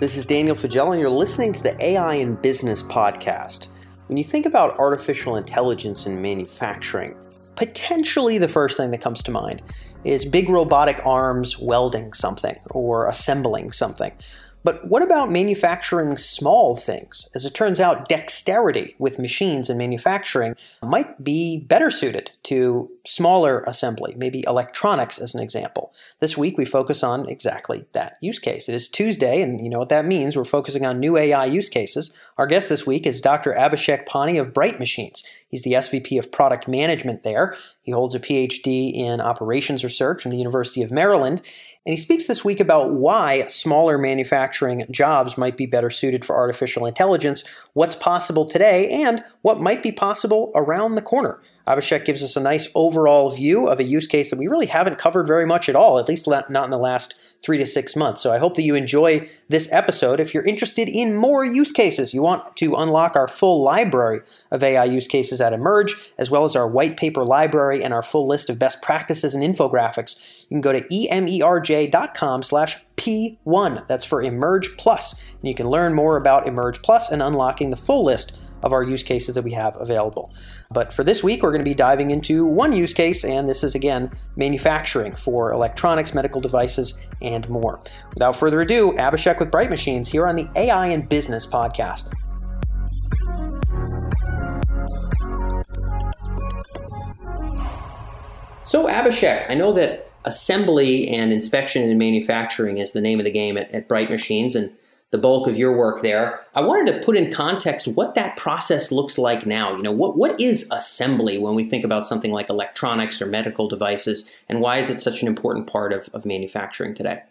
This is Daniel Faggella, and you're listening to the AI in Business podcast. When you think about artificial intelligence in manufacturing, potentially the first thing that comes to mind is big robotic arms welding something or assembling something. But what about manufacturing small things? As it turns out, dexterity with machines and manufacturing might be better suited to smaller assembly, maybe electronics as an example. This week we focus on exactly that use case. It is Tuesday, and you know what that means. We're focusing on new AI use cases. Our guest this week is Dr. Abhishek Pani of Bright Machines. He's the SVP of Product Management there. He holds a PhD in Operations Research from the University of Maryland, and he speaks this week about why smaller manufacturing jobs might be better suited for artificial intelligence, what's possible today, and what might be possible around the corner. Abhishek gives us a nice overall view of a use case that we really haven't covered very much at all, at least not in the last three to six months. So I hope that you enjoy this episode. If you're interested in more use cases, you want to unlock our full library of AI use cases at Emerj, as well as our white paper library and our full list of best practices and infographics, you can go to emerj.com slash P1. That's for Emerj Plus. And you can learn more about Emerj Plus and unlocking the full list of our use cases that we have available. But for this week, we're going to be diving into one use case, and this is again manufacturing for electronics, medical devices, and more. Without further ado, Abhishek with Bright Machines here on the AI in Business podcast. So, Abhishek, I know that assembly and inspection and manufacturing is the name of the game at, at Bright Machines, and the bulk of your work there. I wanted to put in context what that process looks like now. You know, what, what is assembly when we think about something like electronics or medical devices, and why is it such an important part of, of manufacturing today?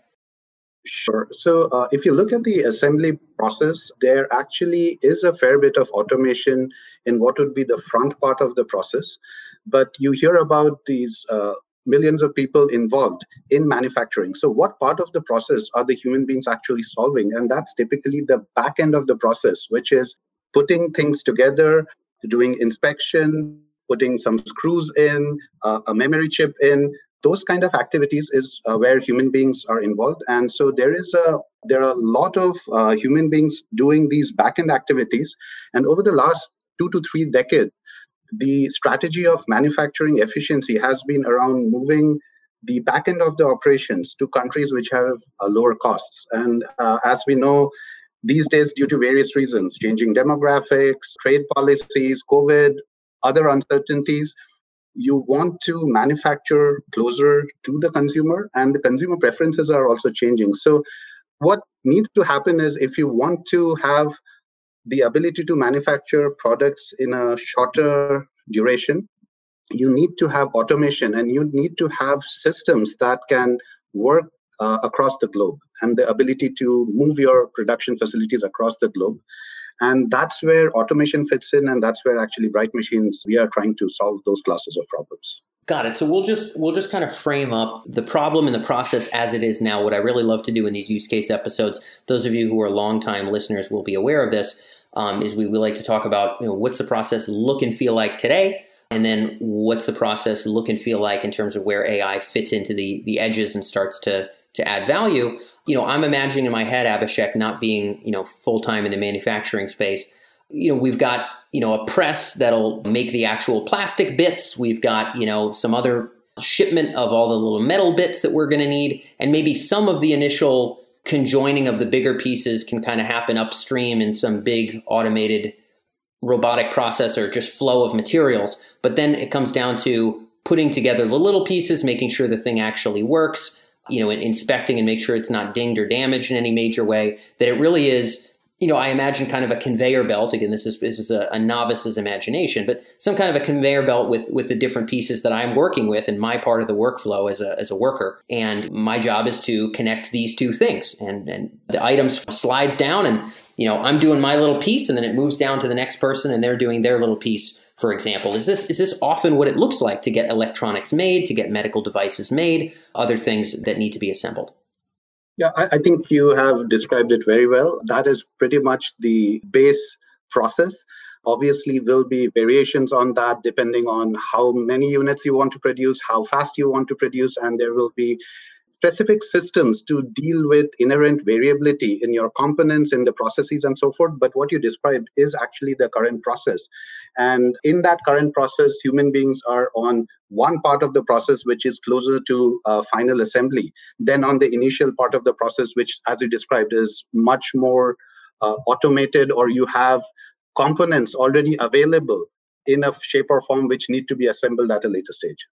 Sure. So, uh, if you look at the assembly process, there actually is a fair bit of automation in what would be the front part of the process. But you hear about these uh, millions of people involved in manufacturing. So, what part of the process are the human beings actually solving? And that's typically the back end of the process, which is putting things together, doing inspection, putting some screws in, uh, a memory chip in. Those kind of activities is uh, where human beings are involved, and so there is a there are a lot of uh, human beings doing these back end activities. And over the last two to three decades, the strategy of manufacturing efficiency has been around moving the back end of the operations to countries which have uh, lower costs. And uh, as we know, these days, due to various reasons, changing demographics, trade policies, COVID, other uncertainties, you want to manufacture closer to the consumer, and the consumer preferences are also changing. So, what needs to happen is if you want to have the ability to manufacture products in a shorter duration you need to have automation and you need to have systems that can work uh, across the globe and the ability to move your production facilities across the globe and that's where automation fits in and that's where actually bright machines we are trying to solve those classes of problems Got it. So we'll just we'll just kind of frame up the problem and the process as it is now. What I really love to do in these use case episodes, those of you who are longtime listeners will be aware of this um, is we, we like to talk about you know what's the process look and feel like today, and then what's the process look and feel like in terms of where AI fits into the the edges and starts to to add value. You know, I'm imagining in my head Abhishek not being you know full time in the manufacturing space. You know, we've got you know a press that'll make the actual plastic bits. We've got you know some other shipment of all the little metal bits that we're going to need, and maybe some of the initial conjoining of the bigger pieces can kind of happen upstream in some big automated robotic process or just flow of materials. But then it comes down to putting together the little pieces, making sure the thing actually works, you know, inspecting and make sure it's not dinged or damaged in any major way, that it really is you know, I imagine kind of a conveyor belt. Again, this is this is a, a, novice's imagination, but some kind of a conveyor belt with with the different pieces that I'm working with in my part of the workflow as a as a worker. And my job is to connect these two things. And and the items slides down, and you know, I'm doing my little piece, and then it moves down to the next person, and they're doing their little piece. For example, is this is this often what it looks like to get electronics made, to get medical devices made, other things that need to be assembled? Yeah, I, I think you have described it very well. That is pretty much the base process obviously will be variations on that depending on how many units you want to produce how fast you want to produce and there will be specific systems to deal with inherent variability in your components in the processes and so forth but what you described is actually the current process. And in that current process human beings are on one part of the process which is closer to uh, final assembly than on the initial part of the process which as you described is much more uh, automated or you have components already available in a shape or form which need to be assembled at a later stage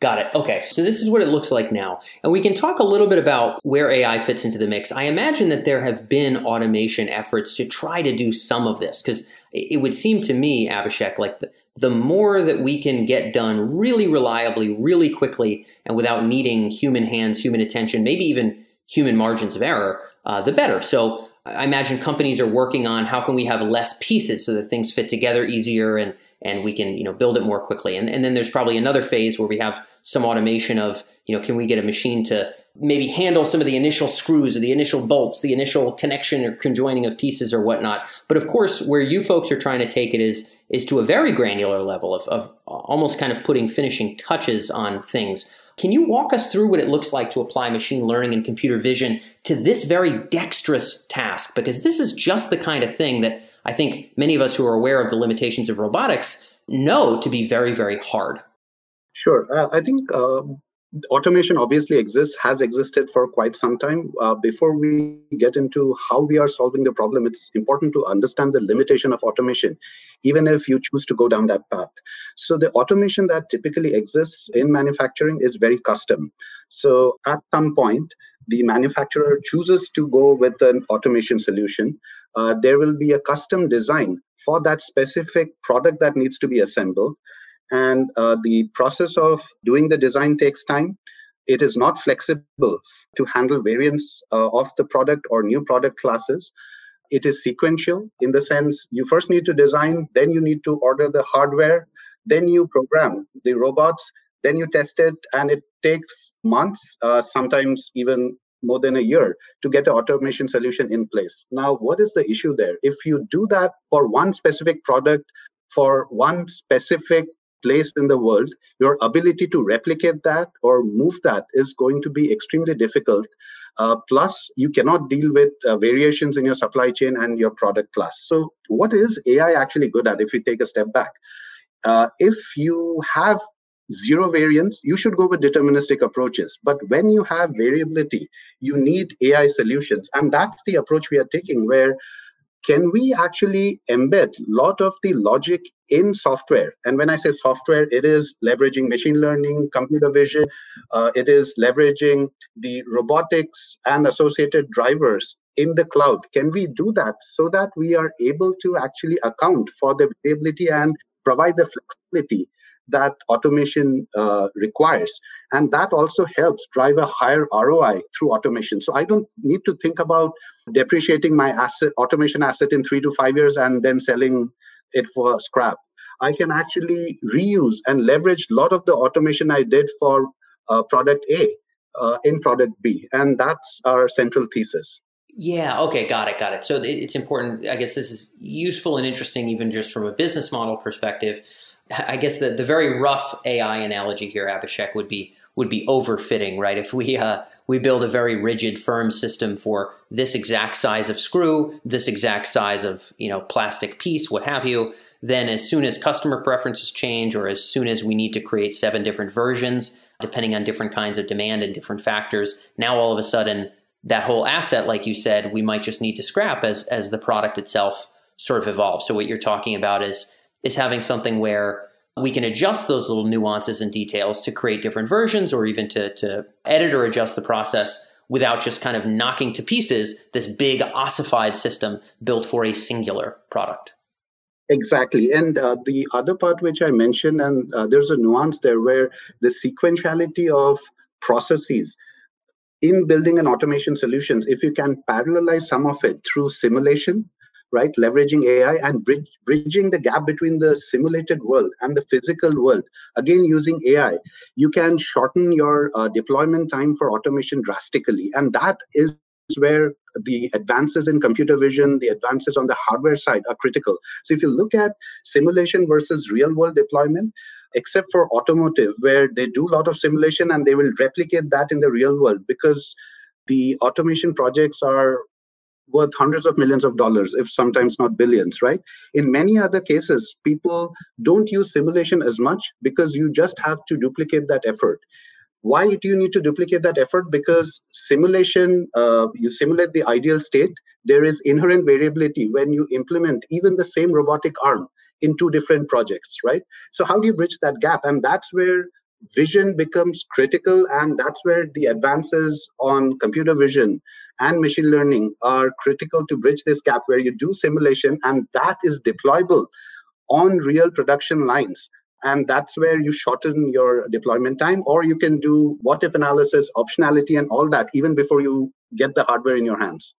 Got it. Okay. So this is what it looks like now. And we can talk a little bit about where AI fits into the mix. I imagine that there have been automation efforts to try to do some of this because it would seem to me, Abhishek, like the, the more that we can get done really reliably, really quickly, and without needing human hands, human attention, maybe even human margins of error, uh, the better. So I imagine companies are working on how can we have less pieces so that things fit together easier and and we can you know build it more quickly. And, and then there's probably another phase where we have some automation of you know can we get a machine to maybe handle some of the initial screws or the initial bolts, the initial connection or conjoining of pieces or whatnot. But of course, where you folks are trying to take it is is to a very granular level of, of almost kind of putting finishing touches on things. Can you walk us through what it looks like to apply machine learning and computer vision to this very dexterous task? Because this is just the kind of thing that I think many of us who are aware of the limitations of robotics know to be very, very hard. Sure. Uh, I think uh, automation obviously exists, has existed for quite some time. Uh, before we get into how we are solving the problem, it's important to understand the limitation of automation, even if you choose to go down that path. So, the automation that typically exists in manufacturing is very custom. So, at some point, the manufacturer chooses to go with an automation solution, uh, there will be a custom design for that specific product that needs to be assembled and uh, the process of doing the design takes time. It is not flexible to handle variants uh, of the product or new product classes. It is sequential in the sense you first need to design then you need to order the hardware then you program the robots then you test it and it takes months uh, sometimes even more than a year to get an automation solution in place. Now what is the issue there? If you do that for one specific product for one specific place in the world, your ability to replicate that or move that is going to be extremely difficult. Uh, plus, you cannot deal with uh, variations in your supply chain and your product class. So, what is AI actually good at if you take a step back? Uh, if you have zero variance, you should go with deterministic approaches. But when you have variability, you need AI solutions. And that's the approach we are taking, where can we actually embed a lot of the logic in software? And when i say software it is leveraging machine learning computer vision uh, it is leveraging the robotics and associated drivers in the cloud. Can we do that so that we are able to actually account for the variability and provide the flexibility that automation uh, requires. And that also helps drive a higher ROI through automation. So I don't need to think about depreciating my asset, automation asset in three to five years and then selling it for scrap. I can actually reuse and leverage a lot of the automation I did for uh, product A uh, in product B. And that's our central thesis. Yeah. Okay. Got it. Got it. So it's important. I guess this is useful and interesting, even just from a business model perspective. I guess the, the very rough AI analogy here, Abhishek, would be would be overfitting, right? If we uh, we build a very rigid, firm system for this exact size of screw, this exact size of you know plastic piece, what have you, then as soon as customer preferences change, or as soon as we need to create seven different versions, depending on different kinds of demand and different factors, now all of a sudden that whole asset, like you said, we might just need to scrap as as the product itself sort of evolves. So what you're talking about is is having something where we can adjust those little nuances and details to create different versions or even to, to edit or adjust the process without just kind of knocking to pieces this big ossified system built for a singular product. Exactly. And uh, the other part which I mentioned, and uh, there's a nuance there where the sequentiality of processes in building an automation solutions, if you can parallelize some of it through simulation, right? Leveraging AI and bridge, bridging the gap between the simulated world and the physical world. Again, using AI, you can shorten your uh, deployment time for automation drastically. And that is where the advances in computer vision, the advances on the hardware side are critical. So if you look at simulation versus real world deployment, except for automotive, where they do a lot of simulation and they will replicate that in the real world because the automation projects are worth hundreds of millions of dollars, if sometimes not billions, right? In many other cases, people don't use simulation as much because you just have to duplicate that effort. Why do you need to duplicate that effort? Because simulation, uh, you simulate the ideal state, there is inherent variability when you implement even the same robotic arm in two different projects, right? So, how do you bridge that gap? And that's where vision becomes critical, and that's where the advances on computer vision and machine learning are critical to bridge this gap where you do simulation and that is deployable on real production lines. And that's where you shorten your deployment time or you can do what if analysis optionality and all that even before you get the hardware in your hands.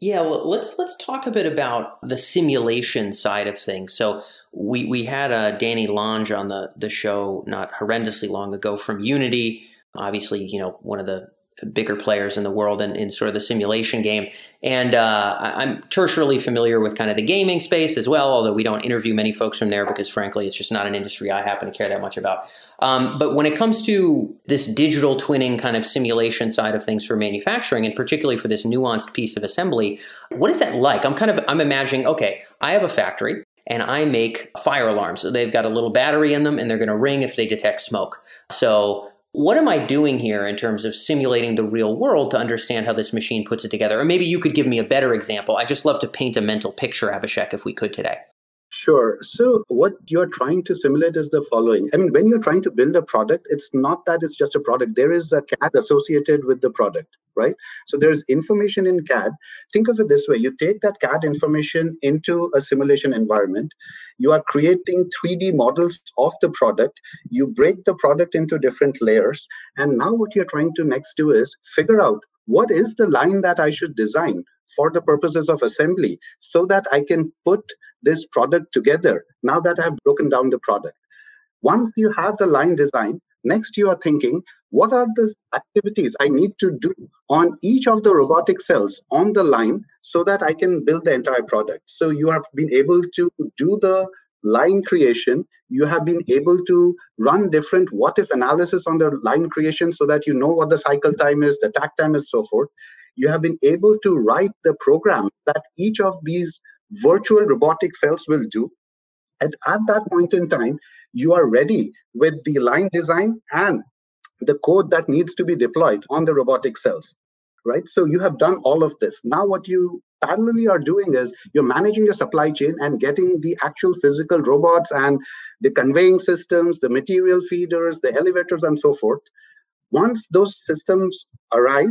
Yeah let's let's talk a bit about the simulation side of things. So we we had uh, danny lange on the the show not horrendously long ago from unity. Obviously you know one of the bigger players in the world and in sort of the simulation game. And uh, I'm tertiarily familiar with kind of the gaming space as well, although we don't interview many folks from there because, frankly, it's just not an industry I happen to care that much about. Um, but when it comes to this digital twinning kind of simulation side of things for manufacturing, and particularly for this nuanced piece of assembly, what is that like? I'm kind of I'm imagining, okay, I have a factory and I make fire alarms. So they've got a little battery in them and they're going to ring if they detect smoke. So what am I doing here in terms of simulating the real world to understand how this machine puts it together? Or maybe you could give me a better example. I just love to paint a mental picture, Abhishek, if we could today. Sure. So, what you're trying to simulate is the following. I mean, when you're trying to build a product, it's not that it's just a product. There is a CAD associated with the product, right? So, there's information in CAD. Think of it this way you take that CAD information into a simulation environment, you are creating 3D models of the product, you break the product into different layers. And now, what you're trying to next do is figure out what is the line that I should design for the purposes of assembly so that I can put this product together now that I've broken down the product. Once you have the line design, next you are thinking, what are the activities I need to do on each of the robotic cells on the line so that I can build the entire product? So you have been able to do the line creation you have been able to run different what if analysis on the line creation so that you know what the cycle time is the takt time is so forth you have been able to write the program that each of these virtual robotic cells will do. And at that point in time, you are ready with the line design and the code that needs to be deployed on the robotic cells. Right. So you have done all of this. Now, what you parallelly are doing is you're managing your supply chain and getting the actual physical robots and the conveying systems, the material feeders, the elevators, and so forth. Once those systems arrive,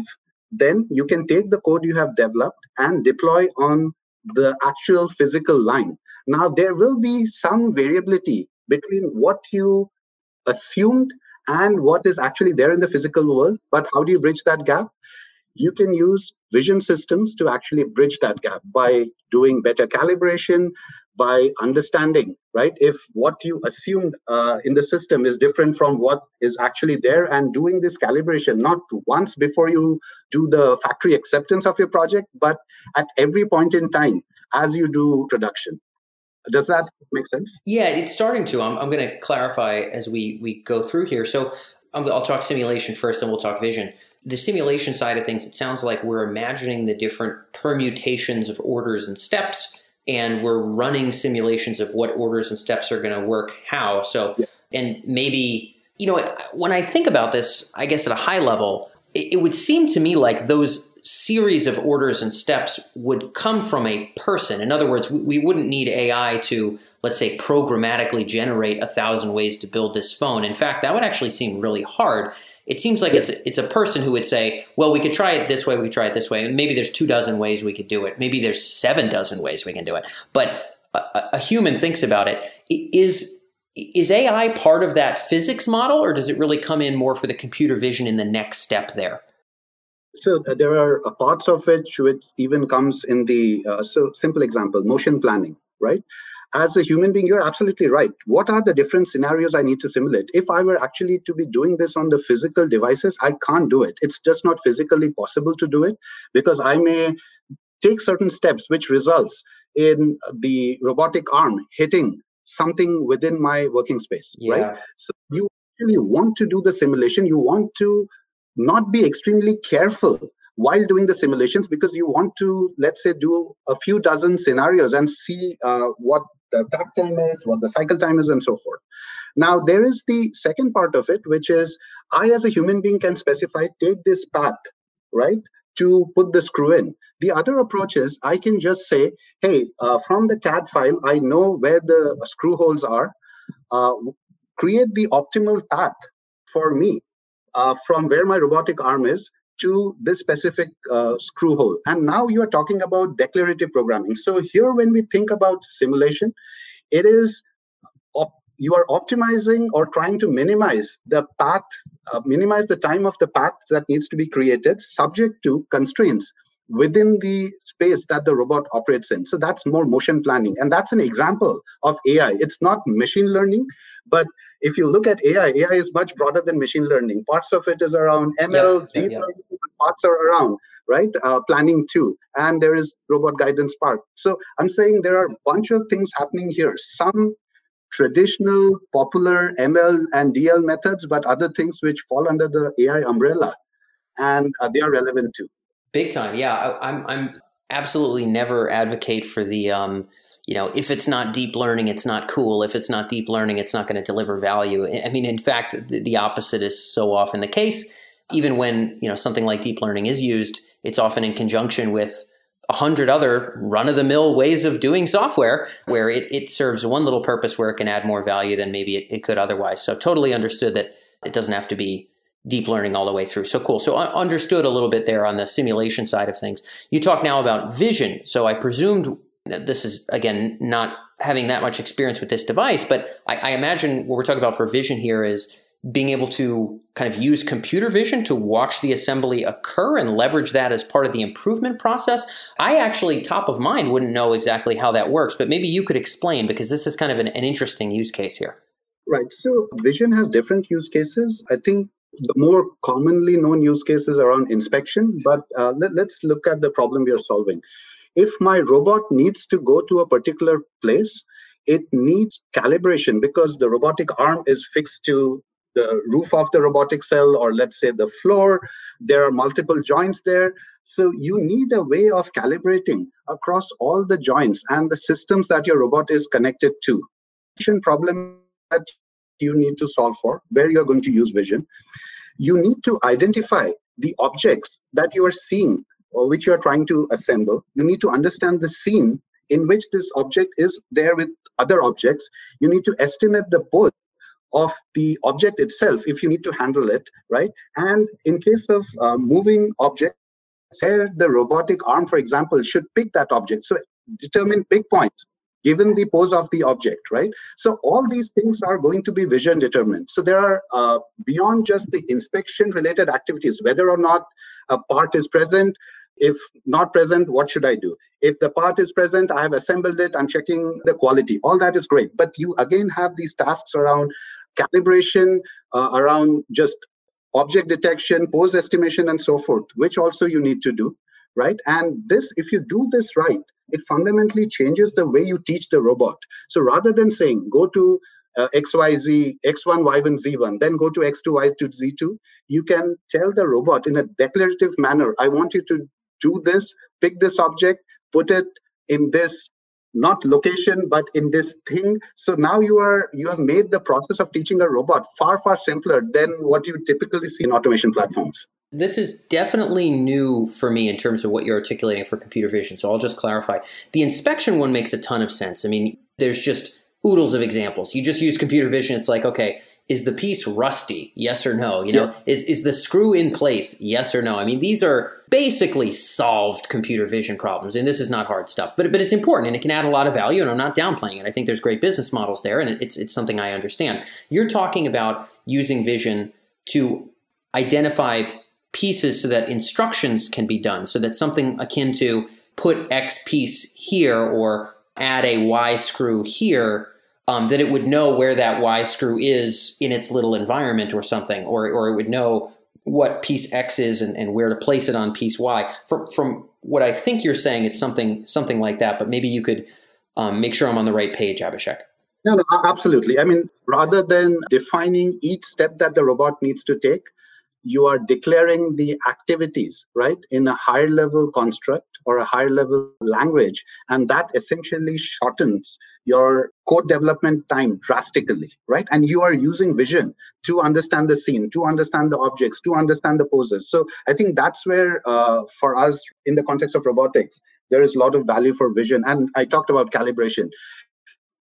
then you can take the code you have developed and deploy on the actual physical line. Now, there will be some variability between what you assumed and what is actually there in the physical world. But how do you bridge that gap? You can use vision systems to actually bridge that gap by doing better calibration, by understanding, right? If what you assumed uh, in the system is different from what is actually there, and doing this calibration not once before you do the factory acceptance of your project, but at every point in time as you do production. Does that make sense? Yeah, it's starting to. I'm, I'm going to clarify as we we go through here. So i I'll talk simulation first, and we'll talk vision the simulation side of things, it sounds like we're imagining the different permutations of orders and steps and we're running simulations of what orders and steps are going to work how. So, yeah. and maybe, you know, when I think about this, I guess at a high level, it, it would seem to me like those series of orders and steps would come from a person. In other words, we, wouldn't need AI to, let's say, programmatically generate a thousand ways to build this phone. In fact, that would actually seem really hard it seems like it's a, it's a person who would say, well, we could try it this way, we could try it this way, and maybe there's two dozen ways we could do it. Maybe there's seven dozen ways we can do it. But a, a human thinks about it. Is is AI part of that physics model, or does it really come in more for the computer vision in the next step there? So uh, there are uh, parts of it which even comes in the uh, so simple example, motion planning, right? as a human being, you're absolutely right. What are the different scenarios I need to simulate? If I were actually to be doing this on the physical devices, I can't do it. It's just not physically possible to do it because I may take certain steps which results in the robotic arm hitting something within my working space, yeah. right? So you actually want to do the simulation. You want to not be extremely careful while doing the simulations because you want to, let's say, do a few dozen scenarios and see uh, what the takt time is, what the cycle time is, and so forth. Now, there is the second part of it, which is I, as a human being, can specify take this path, right, to put the screw in. The other approach is I can just say, hey, uh, from the CAD file, I know where the screw holes are. Uh, create the optimal path for me uh, from where my robotic arm is to this specific uh, screw hole. And now you are talking about declarative programming. So here, when we think about simulation, it is you are optimizing or trying to minimize the path, uh, minimize the time of the path that needs to be created, subject to constraints within the space that the robot operates in. So that's more motion planning. And that's an example of AI. It's not machine learning, but if you look at AI, AI is much broader than machine learning. Parts of it is around ML, yeah, deep yeah, yeah. parts are around, right? Uh, planning too. And there is robot guidance part. So I'm saying there are a bunch of things happening here. Some traditional, popular ML and DL methods, but other things which fall under the AI umbrella. And uh, they are relevant too. Big time, yeah. I, I'm I'm absolutely never advocate for the um, you know, if it's not deep learning, it's not cool. If it's not deep learning, it's not going to deliver value. I mean, in fact, the, opposite is so often the case. Even when you know something like deep learning is used, it's often in conjunction with a hundred other run-of-the-mill ways of doing software where it, it serves one little purpose where it can add more value than maybe it, it could otherwise. So totally understood that it doesn't have to be deep learning all the way through. So cool. So I understood a little bit there on the simulation side of things. You talk now about vision. So I presumed this is again not having that much experience with this device, but I, I imagine what we're talking about for vision here is being able to kind of use computer vision to watch the assembly occur and leverage that as part of the improvement process. I actually, top of mind, wouldn't know exactly how that works, but maybe you could explain because this is kind of an, an interesting use case here. Right. So, vision has different use cases. I think the more commonly known use cases around inspection, but uh, let, let's look at the problem we are solving. If my robot needs to go to a particular place, it needs calibration because the robotic arm is fixed to the roof of the robotic cell or let's say the floor. There are multiple joints there. So you need a way of calibrating across all the joints and the systems that your robot is connected to. Problem that you need to solve for, where you're going to use vision. You need to identify the objects that you are seeing or which you are trying to assemble. You need to understand the scene in which this object is there with other objects. You need to estimate the pose of the object itself if you need to handle it, right? And in case of uh, moving objects, say the robotic arm, for example, should pick that object. So determine pick points given the pose of the object, right? So all these things are going to be vision determined. So there are uh, beyond just the inspection related activities, whether or not a part is present, if not present, what should I do? If the part is present, I have assembled it, I'm checking the quality. All that is great. But you again have these tasks around calibration, uh, around just object detection, pose estimation, and so forth, which also you need to do, right? And this, if you do this right, it fundamentally changes the way you teach the robot. So rather than saying, go to uh, XYZ, X1, Y1, Z1, then go to X2, Y2, Z2, you can tell the robot in a declarative manner, I want you to do this, pick this object, put it in this not location but in this thing. So now you are you have made the process of teaching a robot far far simpler than what you typically see in automation platforms. This is definitely new for me in terms of what you're articulating for computer vision so i'll just clarify. The inspection one makes a ton of sense. I mean there's just oodles of examples. You just use computer vision it's like okay is the piece rusty? Yes or no? You know, yeah. is is the screw in place? Yes or no? I mean, these are basically solved computer vision problems, and this is not hard stuff. But but it's important, and it can add a lot of value. And I'm not downplaying it. I think there's great business models there, and it's it's something I understand. You're talking about using vision to identify pieces so that instructions can be done, so that something akin to put X piece here or add a Y screw here um, that it would know where that Y screw is in its little environment or something, or, or it would know what piece X is and, and where to place it on piece Y. From, from what I think you're saying, it's something something like that, but maybe you could um, make sure I'm on the right page, Abhishek. No, no, absolutely. I mean, rather than defining each step that the robot needs to take, you are declaring the activities, right, in a higher level construct or a higher level language. And that essentially shortens your code development time drastically, right? And you are using vision to understand the scene, to understand the objects, to understand the poses. So I think that's where, uh, for us, in the context of robotics, there is a lot of value for vision. And I talked about calibration.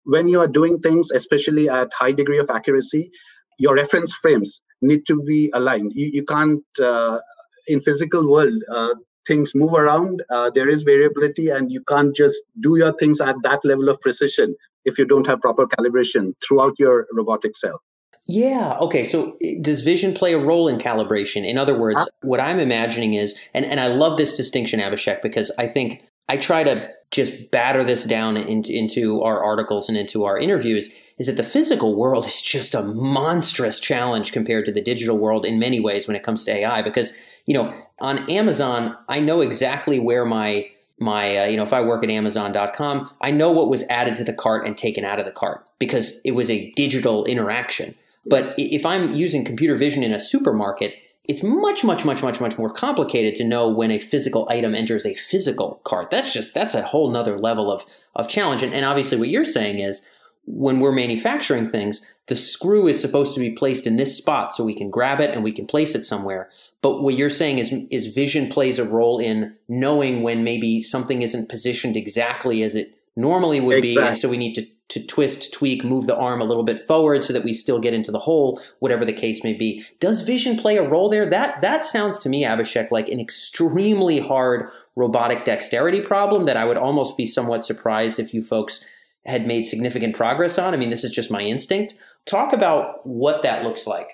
When you are doing things, especially at high degree of accuracy, your reference frames need to be aligned. You, you can't, uh, in physical world, uh, things move around. Uh, there is variability, and you can't just do your things at that level of precision if you don't have proper calibration throughout your robotic cell. Yeah. Okay. So does vision play a role in calibration? In other words, what I'm imagining is, and, and I love this distinction, Abhishek, because I think I try to just batter this down into, into our articles and into our interviews is that the physical world is just a monstrous challenge compared to the digital world in many ways when it comes to AI. Because, you know, on Amazon, I know exactly where my my uh, you know if i work at amazon.com i know what was added to the cart and taken out of the cart because it was a digital interaction but if I'm using computer vision in a supermarket, it's much, much, much, much, much more complicated to know when a physical item enters a physical cart. That's just that's a whole nother level of of challenge. And, and obviously, what you're saying is when we're manufacturing things, the screw is supposed to be placed in this spot so we can grab it and we can place it somewhere. But what you're saying is is vision plays a role in knowing when maybe something isn't positioned exactly as it normally would exactly. be, and so we need to to twist, tweak, move the arm a little bit forward so that we still get into the hole, whatever the case may be. Does vision play a role there? That that sounds to me, Abhishek, like an extremely hard robotic dexterity problem that I would almost be somewhat surprised if you folks had made significant progress on. I mean, this is just my instinct. Talk about what that looks like.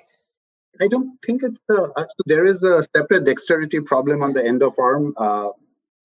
I don't think it's the. Uh, there is a separate dexterity problem on the end of arm. Uh,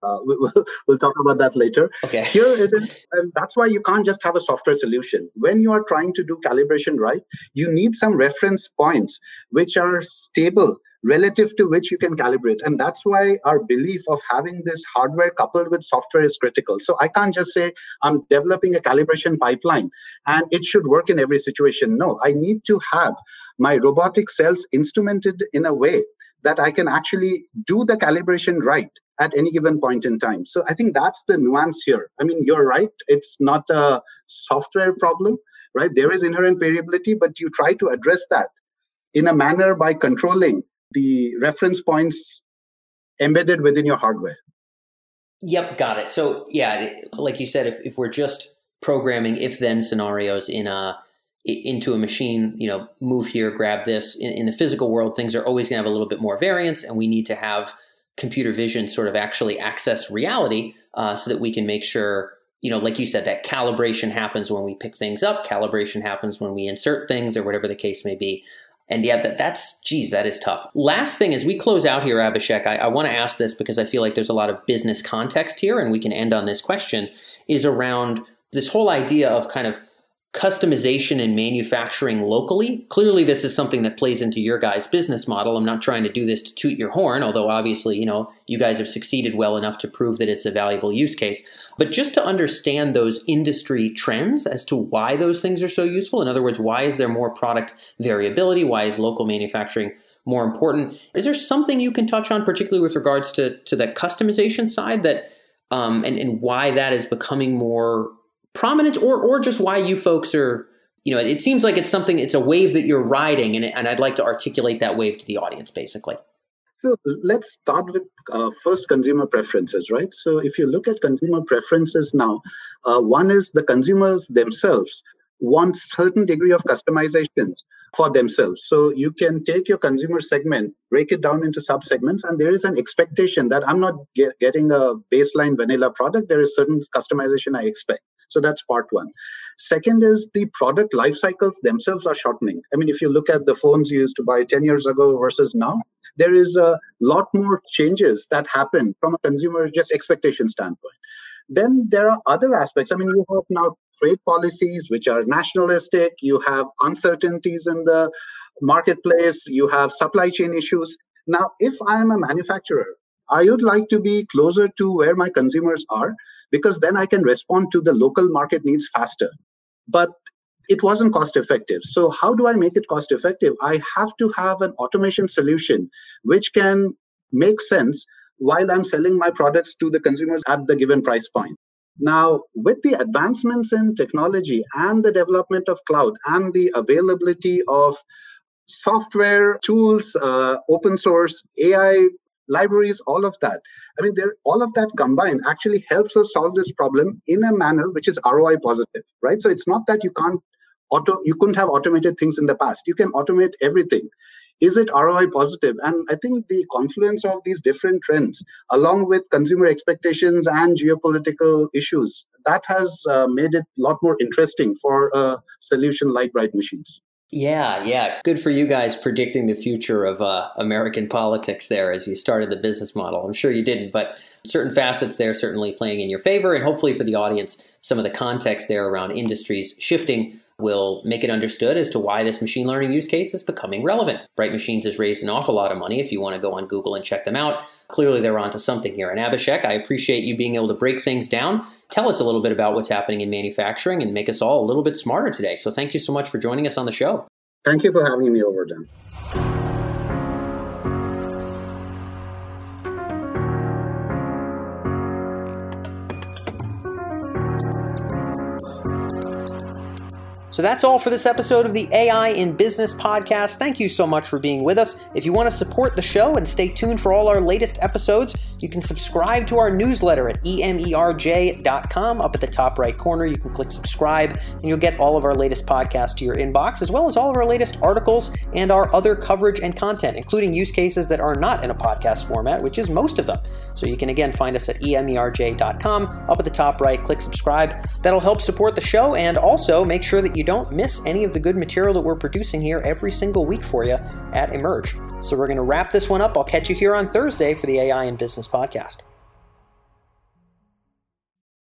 uh, we'll, we'll talk about that later. Okay. Here it is, and that's why you can't just have a software solution. When you are trying to do calibration right, you need some reference points which are stable relative to which you can calibrate. And that's why our belief of having this hardware coupled with software is critical. So I can't just say I'm developing a calibration pipeline and it should work in every situation. No, I need to have my robotic cells instrumented in a way that I can actually do the calibration right at any given point in time. So I think that's the nuance here. I mean, you're right. It's not a software problem, right? There is inherent variability, but you try to address that in a manner by controlling the reference points embedded within your hardware. Yep, got it. So yeah, like you said, if, if we're just programming if then scenarios in a into a machine, you know, move here, grab this. In, in the physical world, things are always going to have a little bit more variance, and we need to have computer vision sort of actually access reality uh, so that we can make sure you know like you said that calibration happens when we pick things up calibration happens when we insert things or whatever the case may be. And yeah that, that's geez that is tough. Last thing as we close out here abhishek. I, I want to ask this because i feel like there's a lot of business context here and we can end on this question is around this whole idea of kind of customization and manufacturing locally. Clearly, this is something that plays into your guys' business model. I'm not trying to do this to toot your horn, although obviously, you know, you guys have succeeded well enough to prove that it's a valuable use case. But just to understand those industry trends as to why those things are so useful. In other words, why is there more product variability? Why is local manufacturing more important? Is there something you can touch on, particularly with regards to, to the customization side that um, and, and why that is becoming more prominent or or just why you folks are you know it seems like it's something it's a wave that you're riding and, and i'd like to articulate that wave to the audience basically. So let's start with uh, first consumer preferences right? So if you look at consumer preferences now uh, one is the consumers themselves want certain degree of customizations for themselves. So you can take your consumer segment break it down into sub segments and there is an expectation that i'm not get, getting a baseline vanilla product there is certain customization i expect so that's part one. Second is the product life cycles themselves are shortening. I mean, if you look at the phones you used to buy 10 years ago versus now, there is a lot more changes that happen from a consumer just expectation standpoint. Then there are other aspects. I mean, you have now trade policies which are nationalistic, you have uncertainties in the marketplace, you have supply chain issues. Now, if I am a manufacturer, I would like to be closer to where my consumers are because then I can respond to the local market needs faster. But it wasn't cost effective. So, how do I make it cost effective? I have to have an automation solution which can make sense while I'm selling my products to the consumers at the given price point. Now, with the advancements in technology and the development of cloud and the availability of software tools, uh, open source, AI libraries, all of that. I mean, there all of that combined actually helps us solve this problem in a manner which is ROI positive, right? So it's not that you can't auto you couldn't have automated things in the past. You can automate everything is it ROI positive? And I think the confluence of these different trends, along with consumer expectations and geopolitical issues, that has uh, made it a lot more interesting for a solution like Bright Machines. Yeah, yeah. Good for you guys predicting the future of uh, American politics there as you started the business model. I'm sure you didn't, but certain facets there certainly playing in your favor. And hopefully for the audience, some of the context there around industries shifting will make it understood as to why this machine learning use case is becoming relevant. Bright Machines has raised an awful lot of money if you want to go on Google and check them out. Clearly, they're onto something here. And Abhishek, I appreciate you being able to break things down. Tell us a little bit about what's happening in manufacturing and make us all a little bit smarter today. So, thank you so much for joining us on the show. Thank you for having me over, Dan. So that's all for this episode of the AI in Business podcast. Thank you so much for being with us. If you want to support the show and stay tuned for all our latest episodes, you can subscribe to our newsletter at emerj.com. Up at the top right corner, you can click subscribe and you'll get all of our latest podcasts to your inbox, as well as all of our latest articles and our other coverage and content, including use cases that are not in a podcast format, which is most of them. So you can again find us at emerj.com. Up at the top right, click subscribe. That'll help support the show and also make sure that you don't miss any of the good material that we're producing here every single week for you at Emerj. So we're going to wrap this one up. I'll catch you here on Thursday for the AI in Business podcast.